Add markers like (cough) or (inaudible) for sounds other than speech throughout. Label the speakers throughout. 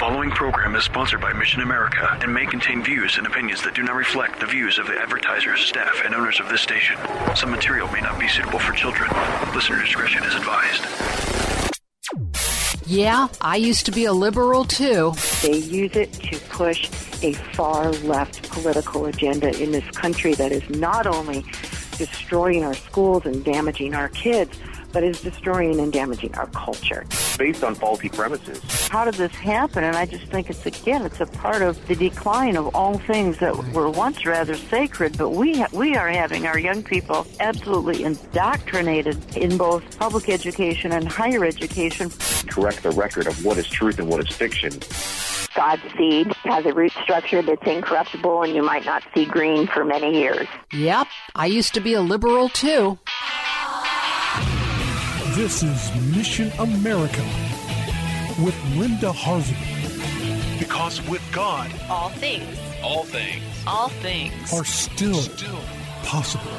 Speaker 1: The following program is sponsored by Mission America and may contain views and opinions that do not reflect the views of the advertisers, staff, and owners of this station. Some material may not be suitable for children. Listener discretion is advised.
Speaker 2: Yeah, I used to be a liberal too.
Speaker 3: They use it to push a far left political agenda in this country that is not only destroying our schools and damaging our kids, but is destroying and damaging our culture.
Speaker 4: Based on faulty premises.
Speaker 3: How did this happen? And I just think it's, again, it's a part of the decline of all things that were once rather sacred, but we, ha- we are having our young people absolutely indoctrinated in both public education and higher education.
Speaker 4: Correct the record of what is truth and what is fiction.
Speaker 5: God's seed has a root structure that's incorruptible and you might not see green for many years.
Speaker 2: Yep, I used to be a liberal too.
Speaker 6: This is Mission America with Linda Harvey.
Speaker 1: Because with God,
Speaker 7: all things,
Speaker 1: all things,
Speaker 7: all things
Speaker 6: are still, still possible.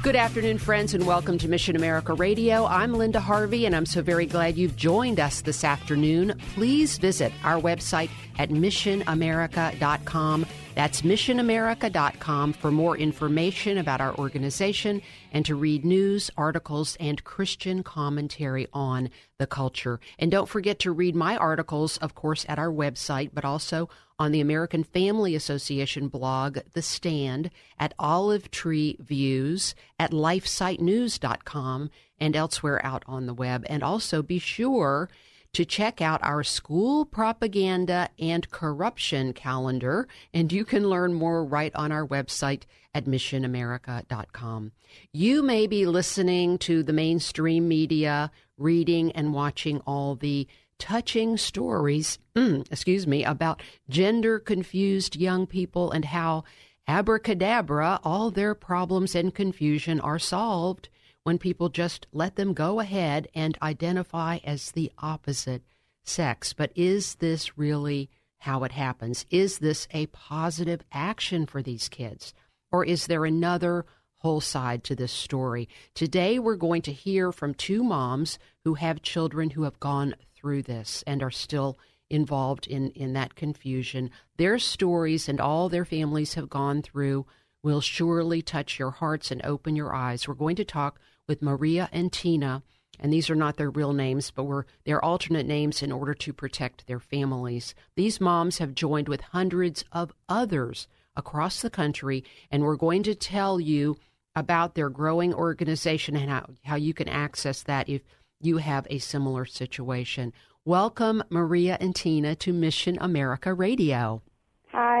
Speaker 2: Good afternoon, friends, and welcome to Mission America Radio. I'm Linda Harvey, and I'm so very glad you've joined us this afternoon. Please visit our website at missionamerica.com. That's missionamerica.com for more information about our organization and to read news, articles, and Christian commentary on the culture. And don't forget to read my articles, of course, at our website, but also on the American Family Association blog, The Stand, at Olive Tree Views, at lifesitenews.com, and elsewhere out on the web. And also be sure to check out our school propaganda and corruption calendar, and you can learn more right on our website at missionamerica.com. You may be listening to the mainstream media, reading and watching all the touching stories, (clears throat) excuse me, about gender confused young people and how abracadabra, all their problems and confusion are solved when people just let them go ahead and identify as the opposite sex. But is this really how it happens? Is this a positive action for these kids? Or is there another whole side to this story? Today, we're going to hear from two moms who have children who have gone through this and are still involved in, in that confusion. Their stories and all their families have gone through will surely touch your hearts and open your eyes. We're going to talk with Maria and Tina, and these are not their real names, but were their alternate names in order to protect their families. These moms have joined with hundreds of others across the country, and we're going to tell you about their growing organization and how, how you can access that if you have a similar situation. Welcome, Maria and Tina, to Mission America Radio.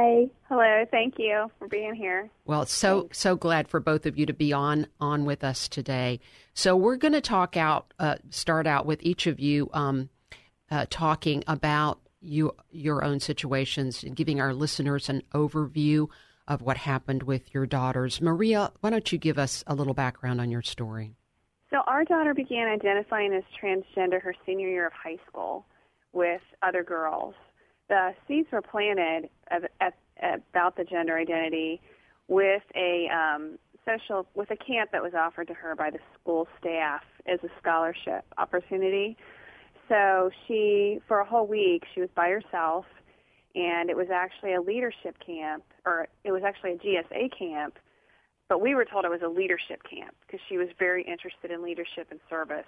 Speaker 8: Hi. Hello. Thank you for being here.
Speaker 2: Well, so Thanks. so glad for both of you to be on on with us today. So we're going to talk out, uh, start out with each of you um, uh, talking about you your own situations and giving our listeners an overview of what happened with your daughters. Maria, why don't you give us a little background on your story?
Speaker 8: So our daughter began identifying as transgender her senior year of high school with other girls the seeds were planted at, at, about the gender identity with a um, social with a camp that was offered to her by the school staff as a scholarship opportunity. So she, for a whole week, she was by herself, and it was actually a leadership camp, or it was actually a GSA camp, but we were told it was a leadership camp because she was very interested in leadership and service.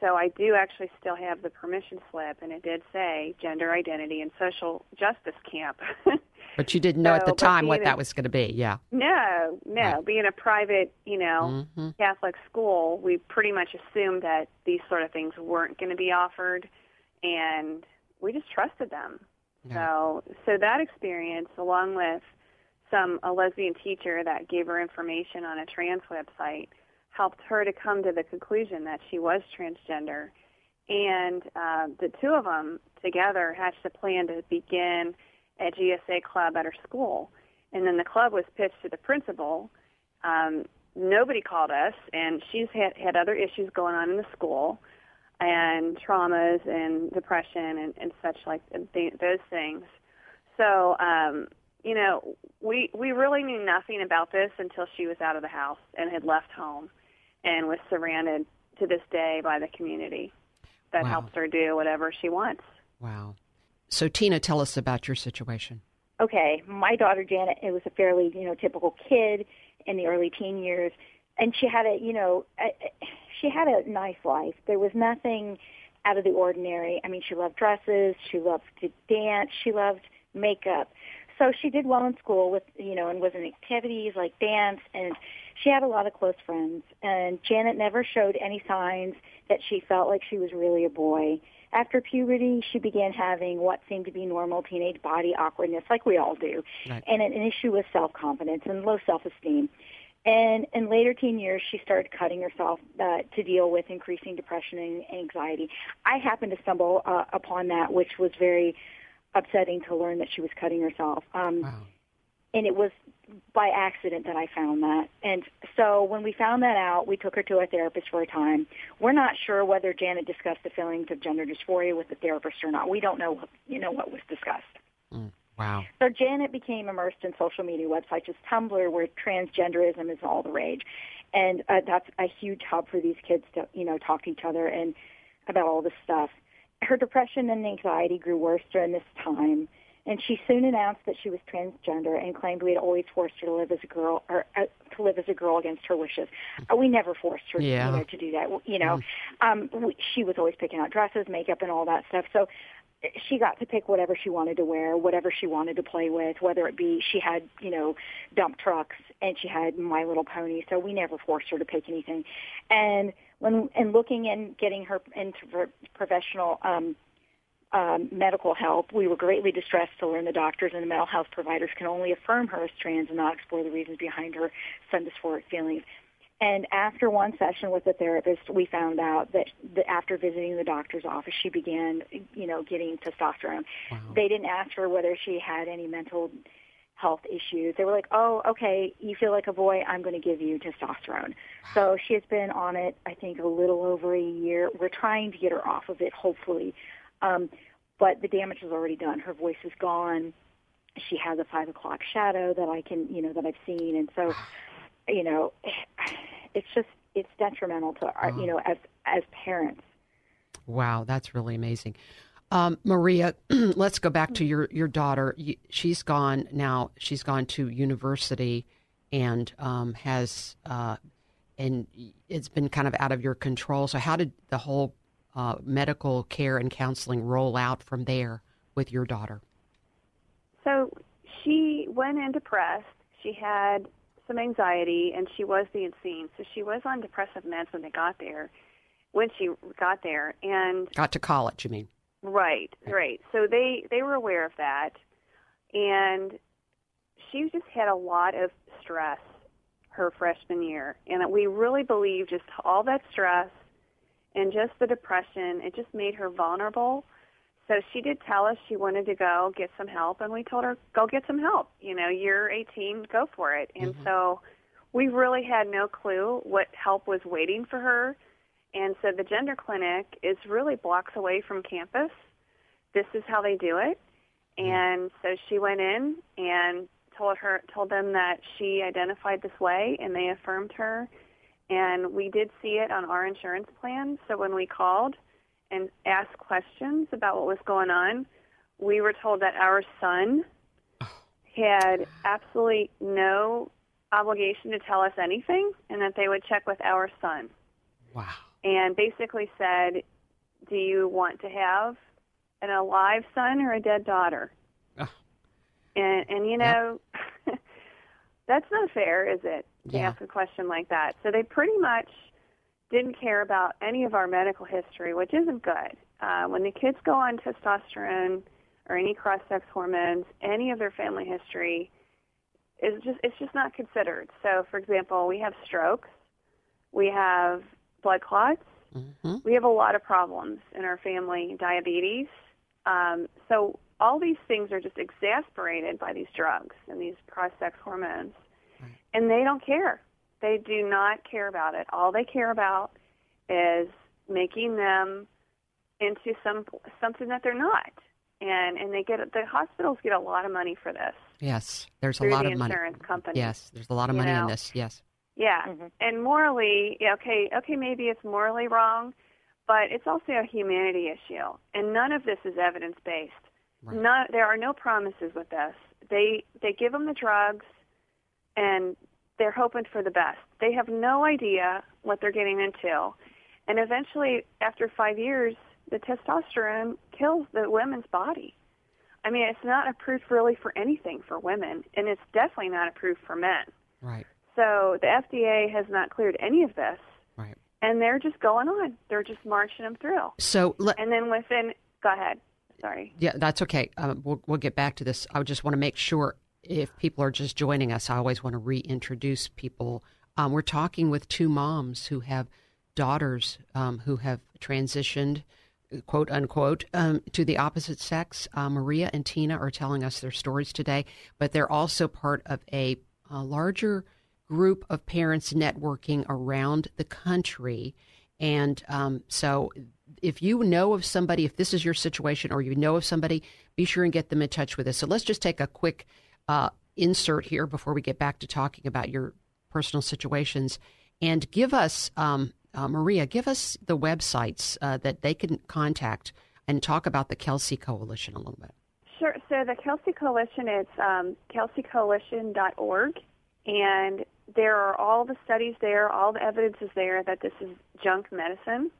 Speaker 8: So I do actually still have the permission slip, and it did say gender identity and social justice camp. (laughs)
Speaker 2: but you didn't know so, at the time what a, that was going to be, yeah?
Speaker 8: No, no. Right. Being a private, you know, mm-hmm. Catholic school, we pretty much assumed that these sort of things weren't going to be offered, and we just trusted them. Yeah. So, so that experience, along with some a lesbian teacher that gave her information on a trans website helped her to come to the conclusion that she was transgender And uh, the two of them together hatched a plan to begin a GSA club at her school. And then the club was pitched to the principal. Um, nobody called us, and she's had, had other issues going on in the school and traumas and depression and, and such like th- those things. So, um, you know, we we really knew nothing about this until she was out of the house and had left home and was surrounded to this day by the community that
Speaker 2: Wow.
Speaker 8: helps her do whatever she wants.
Speaker 2: Wow. So, Tina, tell us about your situation.
Speaker 7: okay, my daughter Janet, it was a fairly, you know, typical kid in the early teen years, and she had a, you know, a, she had a nice life. There was nothing out of the ordinary. I mean, she loved dresses, she loved to dance, she loved makeup. So she did well in school with, you know, and was in activities like dance and she had a lot of close friends and Janet never showed any signs that she felt like she was really a boy. After puberty, she began having what seemed to be normal teenage body awkwardness, like we all do,
Speaker 2: Right.
Speaker 7: and an, issue with self-confidence and low self-esteem. And in later teen years, she started cutting herself uh, to deal with increasing depression and anxiety. I happened to stumble uh, upon that, which was very upsetting to learn that she was cutting herself. Um,
Speaker 2: Wow.
Speaker 7: And it was by accident that I found that. And so when we found that out, we took her to a therapist for a time. We're not sure whether Janet discussed the feelings of gender dysphoria with the therapist or not. We don't know, you know, what was discussed.
Speaker 2: Mm, wow.
Speaker 7: So Janet became immersed in social media websites, as Tumblr, where transgenderism is all the rage, and uh, that's a huge hub for these kids to, you know, talk to each other and about all this stuff. Her depression and anxiety grew worse during this time, and she soon announced that she was transgender and claimed we had always forced her to live as a girl or uh, to live as a girl against her wishes. Uh, we never forced her,
Speaker 2: Yeah.
Speaker 7: you know, to do that. You know, um, we, she was always picking out dresses, makeup, and all that stuff. So she got to pick whatever she wanted to wear, whatever she wanted to play with, whether it be she had, you know, dump trucks and she had My Little Pony. So we never forced her to pick anything. And when and looking and getting her into pro- professional um, um, medical help, we were greatly distressed to learn the doctors and the mental health providers can only affirm her as trans and not explore the reasons behind her some dysphoric feelings. And after one session with the therapist, we found out that, that after visiting the doctor's office, she began, you know, getting testosterone. They didn't ask her whether she had any mental health issues. They were like, "Oh, okay, you feel like a boy. I'm going to give you testosterone." So she has been on it, I think, a little over a year. We're trying to get her off of it, hopefully, um, but the damage is already done. Her voice is gone. She has a five o'clock shadow that I can, you know, that I've seen, and so, you know, it's just it's detrimental to our, you know, as as parents.
Speaker 2: Wow, that's really amazing. Um, Maria, (clears throat) let's go back to your your daughter. She's gone now. She's gone to university and um, has uh, and it's been kind of out of your control. So, how did the whole uh, medical care and counseling roll out from there with your daughter?
Speaker 8: So she went in depressed. She had some anxiety, and she was being seen. So she was on depressive meds when they got there. When she got there, and
Speaker 2: Got to college, you mean?
Speaker 8: Right, right. So they they were aware of that, and she just had a lot of stress her freshman year, and we really believe just all that stress and just the depression it just made her vulnerable. So she did tell us she wanted to go get some help, and we told her go get some help. You know, you're 18, go for it. And mm-hmm. so we really had no clue what help was waiting for her. And so the gender clinic is really blocks away from campus. This is how they do it. Mm-hmm. And so she went in and told her told them that she identified this way and they affirmed her and we did see it on our insurance plan. So when we called and asked questions about what was going on, we were told that our son had absolutely no obligation to tell us anything and that they would check with our son
Speaker 2: Wow.
Speaker 8: and basically said, "Do you want to have an alive son or a dead daughter?"
Speaker 2: Ugh.
Speaker 8: And and you know, that's not fair, is it? To
Speaker 2: Yeah.
Speaker 8: ask a question like that. So they pretty much didn't care about any of our medical history, which isn't good. Uh, when the kids go on testosterone or any cross-sex hormones, any of their family history is just it's just not considered. So, for example, we have strokes, we have blood clots, Mm-hmm. We have a lot of problems in our family, diabetes. Um, so all these things are just exasperated by these drugs and these cross-sex hormones, right. and they don't care. They do not care about it. All they care about is making them into some something that they're not. And and they get the hospitals get a lot of money for this.
Speaker 2: Yes, there's a lot
Speaker 8: the
Speaker 2: of money.
Speaker 8: Insurance companies.
Speaker 2: Yes, there's a lot of money
Speaker 8: know?
Speaker 2: in this. Yes.
Speaker 8: Yeah, mm-hmm. and morally, okay, okay, maybe it's morally wrong, but it's also a humanity issue, and none of this is evidence based. Right. None, there are no promises with this. They they give them the drugs, and they're hoping for the best. They have no idea what they're getting into, and eventually, after five years, the testosterone kills the women's body. I mean, it's not approved really for anything for women, and it's definitely not approved for men.
Speaker 2: Right.
Speaker 8: So the FDA has not cleared any of this.
Speaker 2: Right.
Speaker 8: And they're just going on. They're just marching them through.
Speaker 2: So, le-
Speaker 8: and then within, go ahead. Sorry.
Speaker 2: Yeah, that's okay. Um, we'll we'll get back to this. I just want to make sure if people are just joining us, I always want to reintroduce people. Um, we're talking with two moms who have daughters um, who have transitioned, quote unquote, um, to the opposite sex. Uh, Maria and Tina are telling us their stories today, but they're also part of a, a larger group of parents networking around the country. And um, so, if you know of somebody, if this is your situation, or you know of somebody, be sure and get them in touch with us. So, let's just take a quick uh, insert here before we get back to talking about your personal situations. And give us, um, uh, Maria, give us the websites uh, that they can contact and talk about the Kelsey Coalition a little bit.
Speaker 8: Sure. So, the Kelsey Coalition is um, kelseycoalition.org. And there are all the studies there, all the evidence is there that this is junk medicine.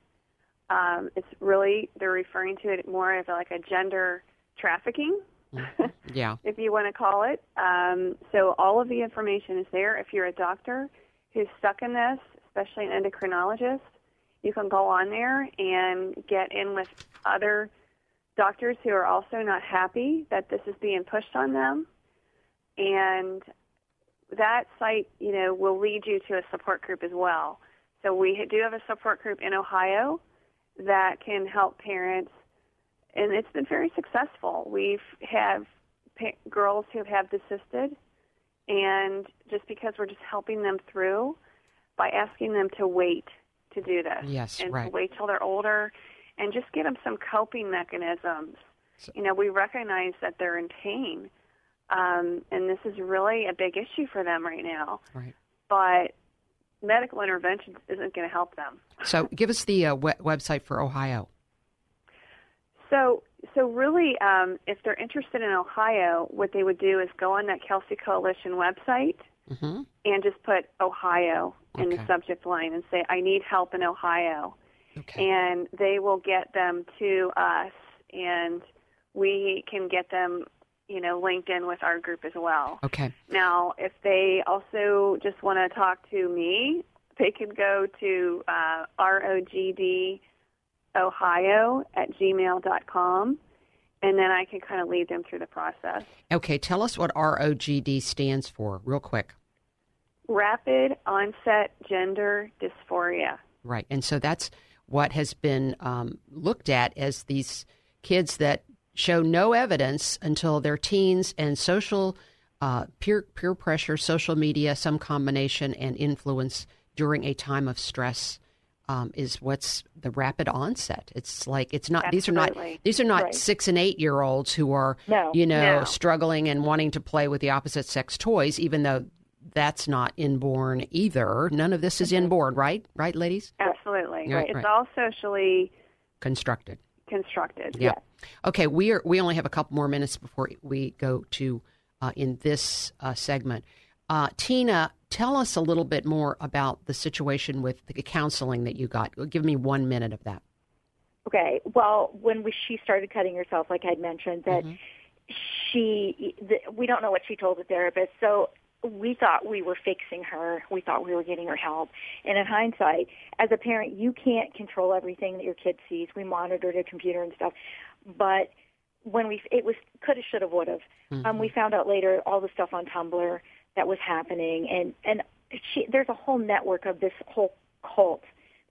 Speaker 8: Um, it's really they're referring to it more as like a gender trafficking,
Speaker 2: mm-hmm. yeah, (laughs)
Speaker 8: if you want to call it. Um, so all of the information is there. If you're a doctor who's stuck in this, especially an endocrinologist, you can go on there and get in with other doctors who are also not happy that this is being pushed on them. And that site, you know, will lead you to a support group as well. So we do have a support group in Ohio that can help parents, and it's been very successful. We've have pa- girls who have desisted, and just because we're just helping them through by asking them to wait to do this,
Speaker 2: yes,
Speaker 8: and
Speaker 2: right.
Speaker 8: to wait till they're older, and just give them some coping mechanisms. So, you know, we recognize that they're in pain um, and this is really a big issue for them right now.
Speaker 2: Right.
Speaker 8: But medical interventions isn't going to help them.
Speaker 2: So, give us the uh, we- website for Ohio.
Speaker 8: So, so really, um, if they're interested in Ohio, what they would do is go on that Kelsey Coalition website
Speaker 2: mm-hmm.
Speaker 8: and just put Ohio in
Speaker 2: okay.
Speaker 8: the subject line and say, "I need help in Ohio,"
Speaker 2: okay.
Speaker 8: and they will get them to us, and we can get them you know, linked in with our group as well.
Speaker 2: Okay.
Speaker 8: Now, if they also just want to talk to me, they can go to uh, rogdohio at gmail.com, and then I can kind of lead them through the process.
Speaker 2: Okay, tell us what ROGD stands for, real quick.
Speaker 8: Rapid Onset Gender Dysphoria.
Speaker 2: Right, and so that's what has been um, looked at as these kids that show no evidence until they're teens and social uh, peer peer pressure, social media, some combination, and influence during a time of stress um, is what's the rapid onset. It's like it's not
Speaker 8: Absolutely.
Speaker 2: these are not these are not
Speaker 8: right.
Speaker 2: six and eight year olds who are
Speaker 8: no.
Speaker 2: you know
Speaker 8: no.
Speaker 2: struggling and wanting to play with the opposite sex toys, even though that's not inborn either. None of this is
Speaker 8: Mm-hmm.
Speaker 2: inborn, right? Right, ladies?
Speaker 8: Absolutely.
Speaker 2: Right,
Speaker 8: It's
Speaker 2: right.
Speaker 8: all socially
Speaker 2: constructed.
Speaker 8: Constructed.
Speaker 2: Yeah.
Speaker 8: Yes.
Speaker 2: Okay, we are. We only have a couple more minutes before we go to uh, in this uh, segment. Uh, Tina, tell us a little bit more about the situation with the counseling that you got. Give me one minute of that.
Speaker 7: Okay. Well, when we, she started cutting herself, like I'd mentioned, that
Speaker 2: Mm-hmm.
Speaker 7: she, the, we don't know what she told the therapist. So we thought we were fixing her. We thought we were getting her help. And in hindsight, as a parent, you can't control everything that your kid sees. We monitor the computer and stuff. But when we, it was coulda, shoulda, woulda. Um, we found out later all the stuff on Tumblr that was happening, and and she, there's a whole network of this whole cult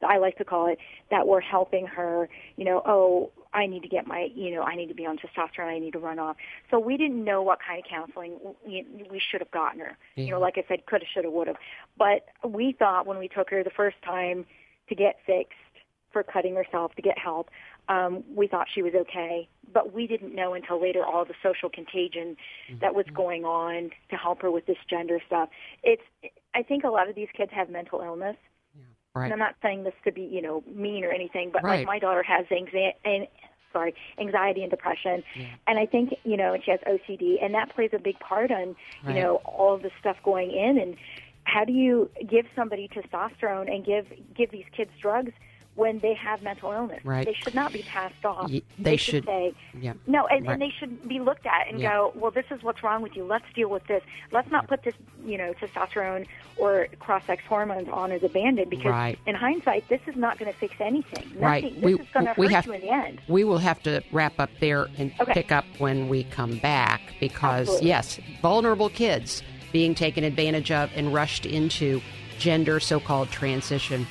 Speaker 7: that I like to call it, that were helping her, you know, oh, I need to get my, you know, I need to be on testosterone, I need to run off. So we didn't know what kind of counseling we, we should have gotten her.
Speaker 2: Yeah.
Speaker 7: You know, like I said, could have, should have, would have. But we thought when we took her the first time to get fixed for cutting herself, to get help, um, we thought she was okay. But we didn't know until later all the social contagion that was going on to help her with this gender stuff. It's, I think a lot of these kids have mental illness.
Speaker 2: Right.
Speaker 7: And I'm not saying this to be, you know, mean or anything, but
Speaker 2: Right.
Speaker 7: like my daughter has anxiety and sorry, anxiety and depression. And I think, you know, and she has OCD and that plays a big part on,
Speaker 2: Right.
Speaker 7: you know, all of the stuff going in and how do you give somebody testosterone and give give these kids drugs when they have mental illness?
Speaker 2: Right.
Speaker 7: They should not be passed off.
Speaker 2: Ye- they should-
Speaker 7: say
Speaker 2: yeah.
Speaker 7: no, and,
Speaker 2: Right.
Speaker 7: and they should be looked at and
Speaker 2: Yeah.
Speaker 7: go, well, this is what's wrong with you. Let's deal with this. Let's not put this, you know, testosterone or cross-sex hormones on as a band-aid because
Speaker 2: Right.
Speaker 7: in hindsight, this is not going to fix anything. Nothing.
Speaker 2: Right.
Speaker 7: This
Speaker 2: we,
Speaker 7: is going to hurt
Speaker 2: have,
Speaker 7: you in the end.
Speaker 2: We will have to wrap up there and
Speaker 7: Okay.
Speaker 2: pick up when we come back because,
Speaker 7: Absolutely.
Speaker 2: yes, vulnerable kids being taken advantage of and rushed into gender so called transition.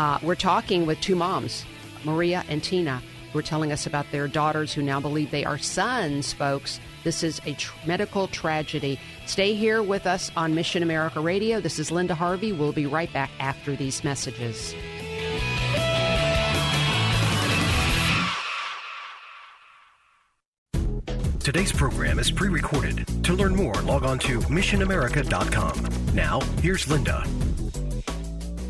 Speaker 2: Uh, we're talking with two moms, Maria and Tina, who are telling us about their daughters who now believe they are sons, folks. This is a tr- medical tragedy. Stay here with us on Mission America Radio. This is Linda Harvey. We'll be right back after these messages.
Speaker 9: Today's program is pre recorded. To learn more, log on to missionamerica.com. Now, here's Linda.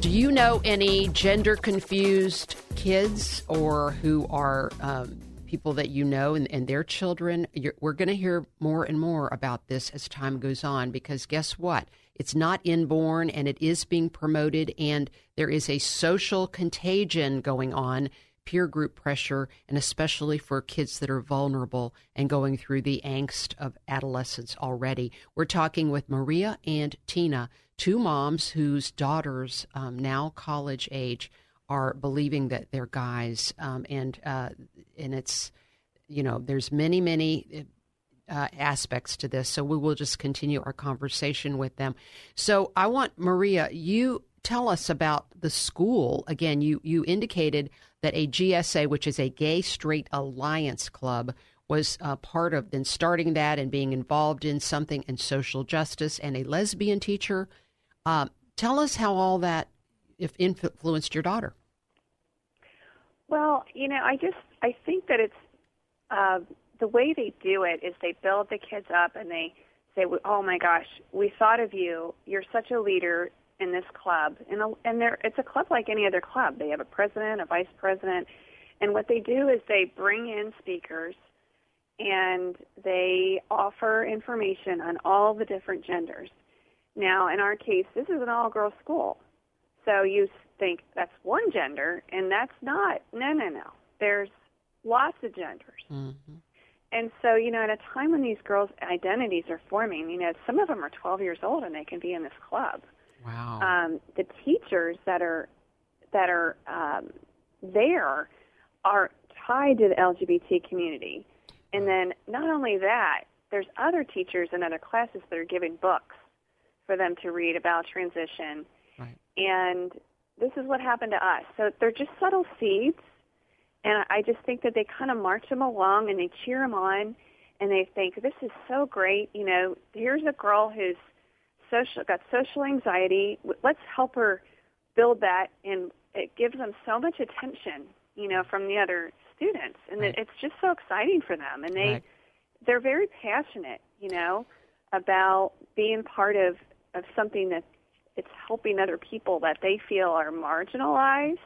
Speaker 2: Do you know any gender confused kids or who are um, people that you know and, and their children? You're, we're going to hear more and more about this as time goes on because guess what? It's not inborn and it is being promoted, and there is a social contagion going on, peer group pressure, and especially for kids that are vulnerable and going through the angst of adolescence already. We're talking with Maria and Tina, two moms whose daughters, um, now college age, are believing that they're guys, um, and uh, and it's you know there's many many uh, aspects to this. So we will just continue our conversation with them. So I want Maria, you tell us about the school again. You you indicated that a GSA, which is a Gay Straight Alliance Club, was uh, part of then starting that and being involved in something in social justice, and a lesbian teacher. Um, tell us how all that if influenced your daughter.
Speaker 8: Well, you know, I just I think that it's uh, the way they do it is they build the kids up and they say, "Oh my gosh, we thought of you. You're such a leader in this club." And a, and they're, it's a club like any other club. They have a president, a vice president, and what they do is they bring in speakers and they offer information on all the different genders. Now, in our case, this is an all-girls school. So you think that's one gender, and that's not. No, no, no. There's lots of genders.
Speaker 2: Mm-hmm.
Speaker 8: And so, you know, at a time when these girls' identities are forming, you know, some of them are 12 years old and they can be in this club.
Speaker 2: Wow.
Speaker 8: Um, the teachers that are that are um, there are tied to the LGBT community, and then not only that, there's other teachers in other classes that are giving books for them to read about transition.
Speaker 2: Right.
Speaker 8: And this is what happened to us. So they're just subtle seeds, and I just think that they kind of march them along and they cheer them on, and they think this is so great. You know, here's a girl who's social got social anxiety. Let's help her build that, and it gives them so much attention. You know, from the other students, and
Speaker 2: Right.
Speaker 8: it's just so exciting for them, and they
Speaker 2: Right.
Speaker 8: they're very passionate. You know, about being part of of something that it's helping other people that they feel are marginalized.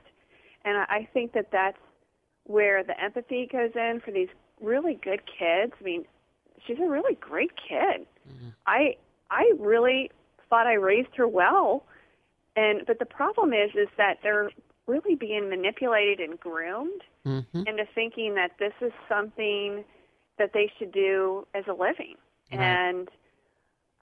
Speaker 8: And I think that that's where the empathy goes in for these really good kids. I mean, she's a really great kid. I I really thought I raised her well. And but the problem is is that they're really being manipulated and groomed
Speaker 2: Mm-hmm.
Speaker 8: into thinking that this is something that they should do as a living.
Speaker 2: Right.
Speaker 8: And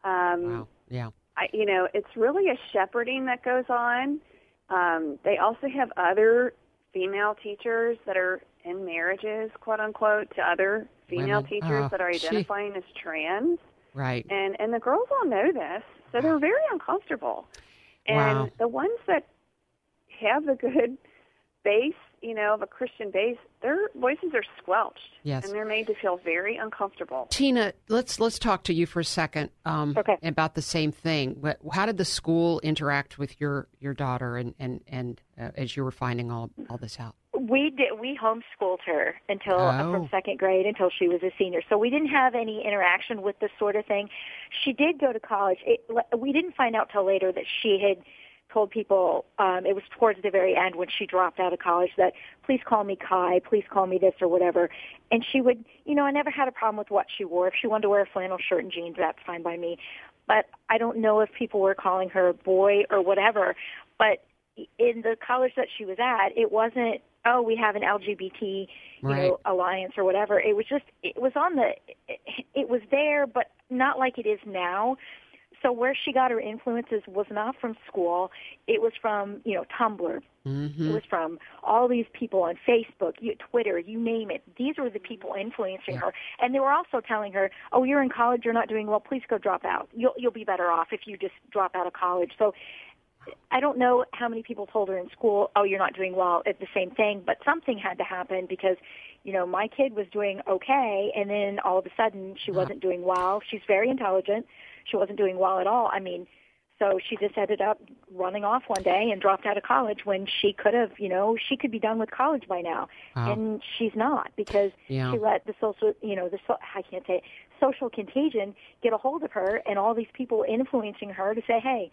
Speaker 8: um
Speaker 2: Wow. Yeah.
Speaker 8: I, you know, it's really a shepherding that goes on. Um, they also have other female teachers that are in marriages, quote unquote, to other female
Speaker 2: Women.
Speaker 8: teachers
Speaker 2: Oh,
Speaker 8: that are identifying as trans.
Speaker 2: Right.
Speaker 8: And and the girls all know this, so they're very uncomfortable. And
Speaker 2: Wow.
Speaker 8: the ones that have the good base, you know, of a Christian base, their voices are squelched.
Speaker 2: Yes.
Speaker 8: And they're made to feel very uncomfortable.
Speaker 2: Tina, let's let's talk to you for a second um,
Speaker 7: Okay.
Speaker 2: about the same thing. But how did the school interact with your your daughter and and and uh, as you were finding all all this out?
Speaker 7: We did. We homeschooled her until uh,
Speaker 2: Oh.
Speaker 7: from second grade until she was a senior. So we didn't have any interaction with this sort of thing. She did go to college. It, we didn't find out till later that she had told people. Um, it was towards the very end when she dropped out of college that please call me Kai, please call me this or whatever. And she would, you know, I never had a problem with what she wore. If she wanted to wear a flannel shirt and jeans, that's fine by me. But I don't know if people were calling her a boy or whatever. But in the college that she was at, it wasn't oh we have an LGBT you
Speaker 2: Right.
Speaker 7: know alliance or whatever. It was just it was on the it was there, but not like it is now. So where she got her influences was not from school. It was from you know Tumblr.
Speaker 2: Mm-hmm.
Speaker 7: It was from all these people on Facebook, you, Twitter, you name it. These were the people influencing her, and they were also telling her, "Oh, you're in college, you're not doing well. Please go drop out. You'll you'll be better off if you just drop out of college." So I don't know how many people told her in school, "Oh, you're not doing well." It's the same thing, but something had to happen because, you know, my kid was doing okay, and then all of a sudden she wasn't doing well. She's very intelligent. She wasn't doing well at all. I mean, so she just ended up running off one day and dropped out of college when she could have, you know, she could be done with college by now,
Speaker 2: Wow.
Speaker 7: and she's not because
Speaker 2: Yeah.
Speaker 7: she let the social, you know, the so, I can't say it, social contagion get a hold of her, and all these people influencing her to say, hey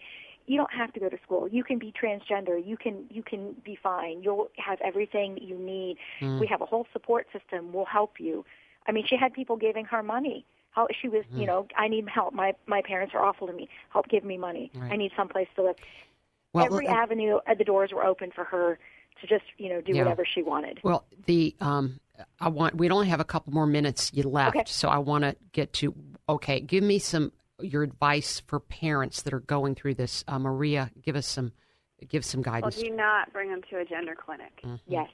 Speaker 7: you don't have to go to school. You can be transgender. You can you can be fine. You'll have everything you need.
Speaker 2: Mm.
Speaker 7: We have a whole support system. We'll help you. I mean, she had people giving her money. How she was,
Speaker 2: Mm.
Speaker 7: you know, I need help. My my parents are awful to me. Help give me money.
Speaker 2: Right.
Speaker 7: I need someplace to live.
Speaker 2: Well,
Speaker 7: Every
Speaker 2: uh,
Speaker 7: avenue, uh, the doors were open for her to just, you know, do
Speaker 2: Yeah.
Speaker 7: whatever she wanted.
Speaker 2: Well, the um, I want we only have a couple more minutes you left,
Speaker 7: Okay.
Speaker 2: so I want to get to. Okay, give me some your advice for parents that are going through this. Uh, Maria, give us some give some
Speaker 8: Well,
Speaker 2: guidance.
Speaker 8: do not bring them to a gender clinic.
Speaker 2: Mm-hmm.
Speaker 7: Yes.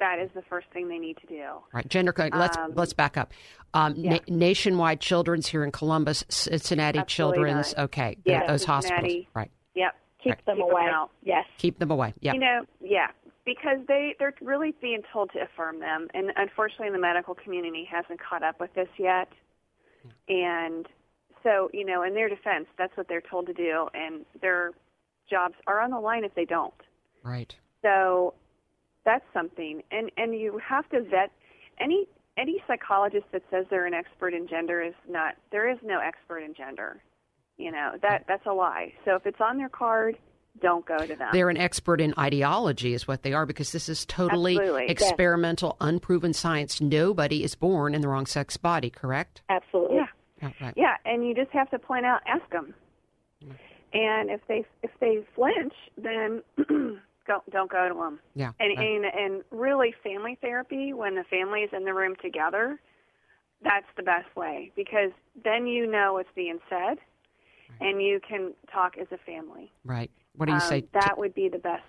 Speaker 8: That is the first thing they need to do.
Speaker 2: Right, gender. clinic. Let's
Speaker 8: Um,
Speaker 2: let's back up. Um,
Speaker 8: yeah.
Speaker 2: na- nationwide Children's here in Columbus, Cincinnati
Speaker 8: Absolutely
Speaker 2: Children's.
Speaker 8: not.
Speaker 2: Okay, th-
Speaker 8: Yeah,
Speaker 2: those hospitals. Right,
Speaker 8: Yep.
Speaker 7: Keep
Speaker 2: Right.
Speaker 7: them
Speaker 8: Keep 'em
Speaker 7: away.
Speaker 8: out.
Speaker 7: Yes.
Speaker 2: keep them away. Yeah.
Speaker 8: You know, yeah, because they they're really being told to affirm them, and unfortunately, the medical community hasn't caught up with this yet. And so, you know, in their defense, that's what they're told to do, and their jobs are on the line if they don't.
Speaker 2: Right.
Speaker 8: So that's something, and and you have to vet any any psychologist that says they're an expert in gender is not. There is no expert in gender. You know that that's a lie. So if it's on their card, don't go to them.
Speaker 2: They're an expert in ideology, is what they are, because this is totally
Speaker 8: Absolutely. Yes.
Speaker 2: experimental, unproven science. Nobody is born in the wrong sex body, correct?
Speaker 7: Absolutely.
Speaker 8: Yeah.
Speaker 2: Yeah, right.
Speaker 8: Yeah, and you just have to point out, ask them. Mm. And if they if they flinch, then (clears throat) go, don't go to them.
Speaker 2: Yeah.
Speaker 8: And,
Speaker 2: right.
Speaker 8: and and really, family therapy when the family is in the room together, that's the best way because then you know what's being said, and you can talk as a family.
Speaker 2: Right. What do you
Speaker 8: Um,
Speaker 2: say?
Speaker 8: That would be the best,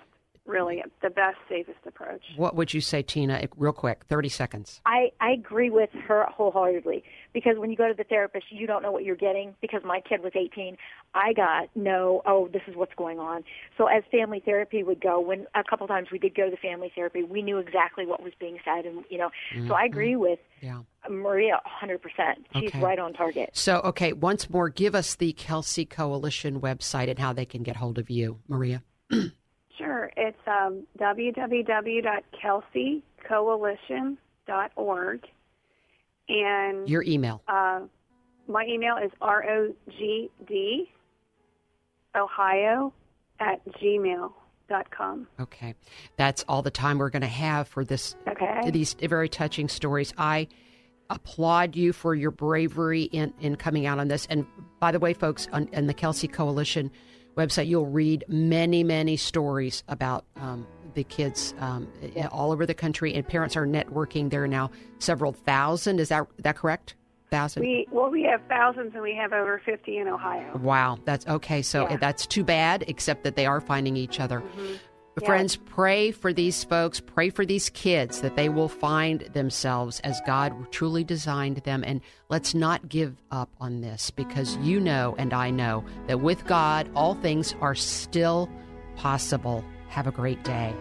Speaker 8: really, the best, safest approach.
Speaker 2: What would you say, Tina? Real quick, thirty seconds.
Speaker 7: I, I agree with her wholeheartedly because when you go to the therapist, you don't know what you're getting. Because my kid was 18, I got no, oh, this is what's going on. So as family therapy would go, when a couple times we did go to the family therapy, we knew exactly what was being said, and you know. So I agree mm-hmm. with
Speaker 2: Yeah.
Speaker 7: Maria 100%. She's
Speaker 2: Okay.
Speaker 7: right on target.
Speaker 2: So, okay, once more, give us the Kelsey Coalition website and how they can get hold of you, Maria. (clears throat)
Speaker 8: Sure. It's um, www.kelseycoalition.org. And
Speaker 2: Your email.
Speaker 8: uh, my email is rogd ohio at gmail.com.
Speaker 2: Okay, that's all the time we're going to have for this.
Speaker 8: Okay.
Speaker 2: These very touching stories. I applaud you for your bravery in in coming out on this. And by the way, folks, on, on the Kelsey Coalition website, you'll read many, many stories about um, the kids um, all over the country, and parents are networking. There are now several thousand. Is that that correct? Thousand.
Speaker 8: We well, we have thousands, and we have over fifty in Ohio.
Speaker 2: Wow, that's okay. So
Speaker 8: Yeah.
Speaker 2: that's too bad, except that they are finding each other.
Speaker 8: Yeah.
Speaker 2: Friends, pray for these folks, pray for these kids that they will find themselves as God truly designed them. And let's not give up on this because you know, and I know, that with God, all things are still possible. Have a great day.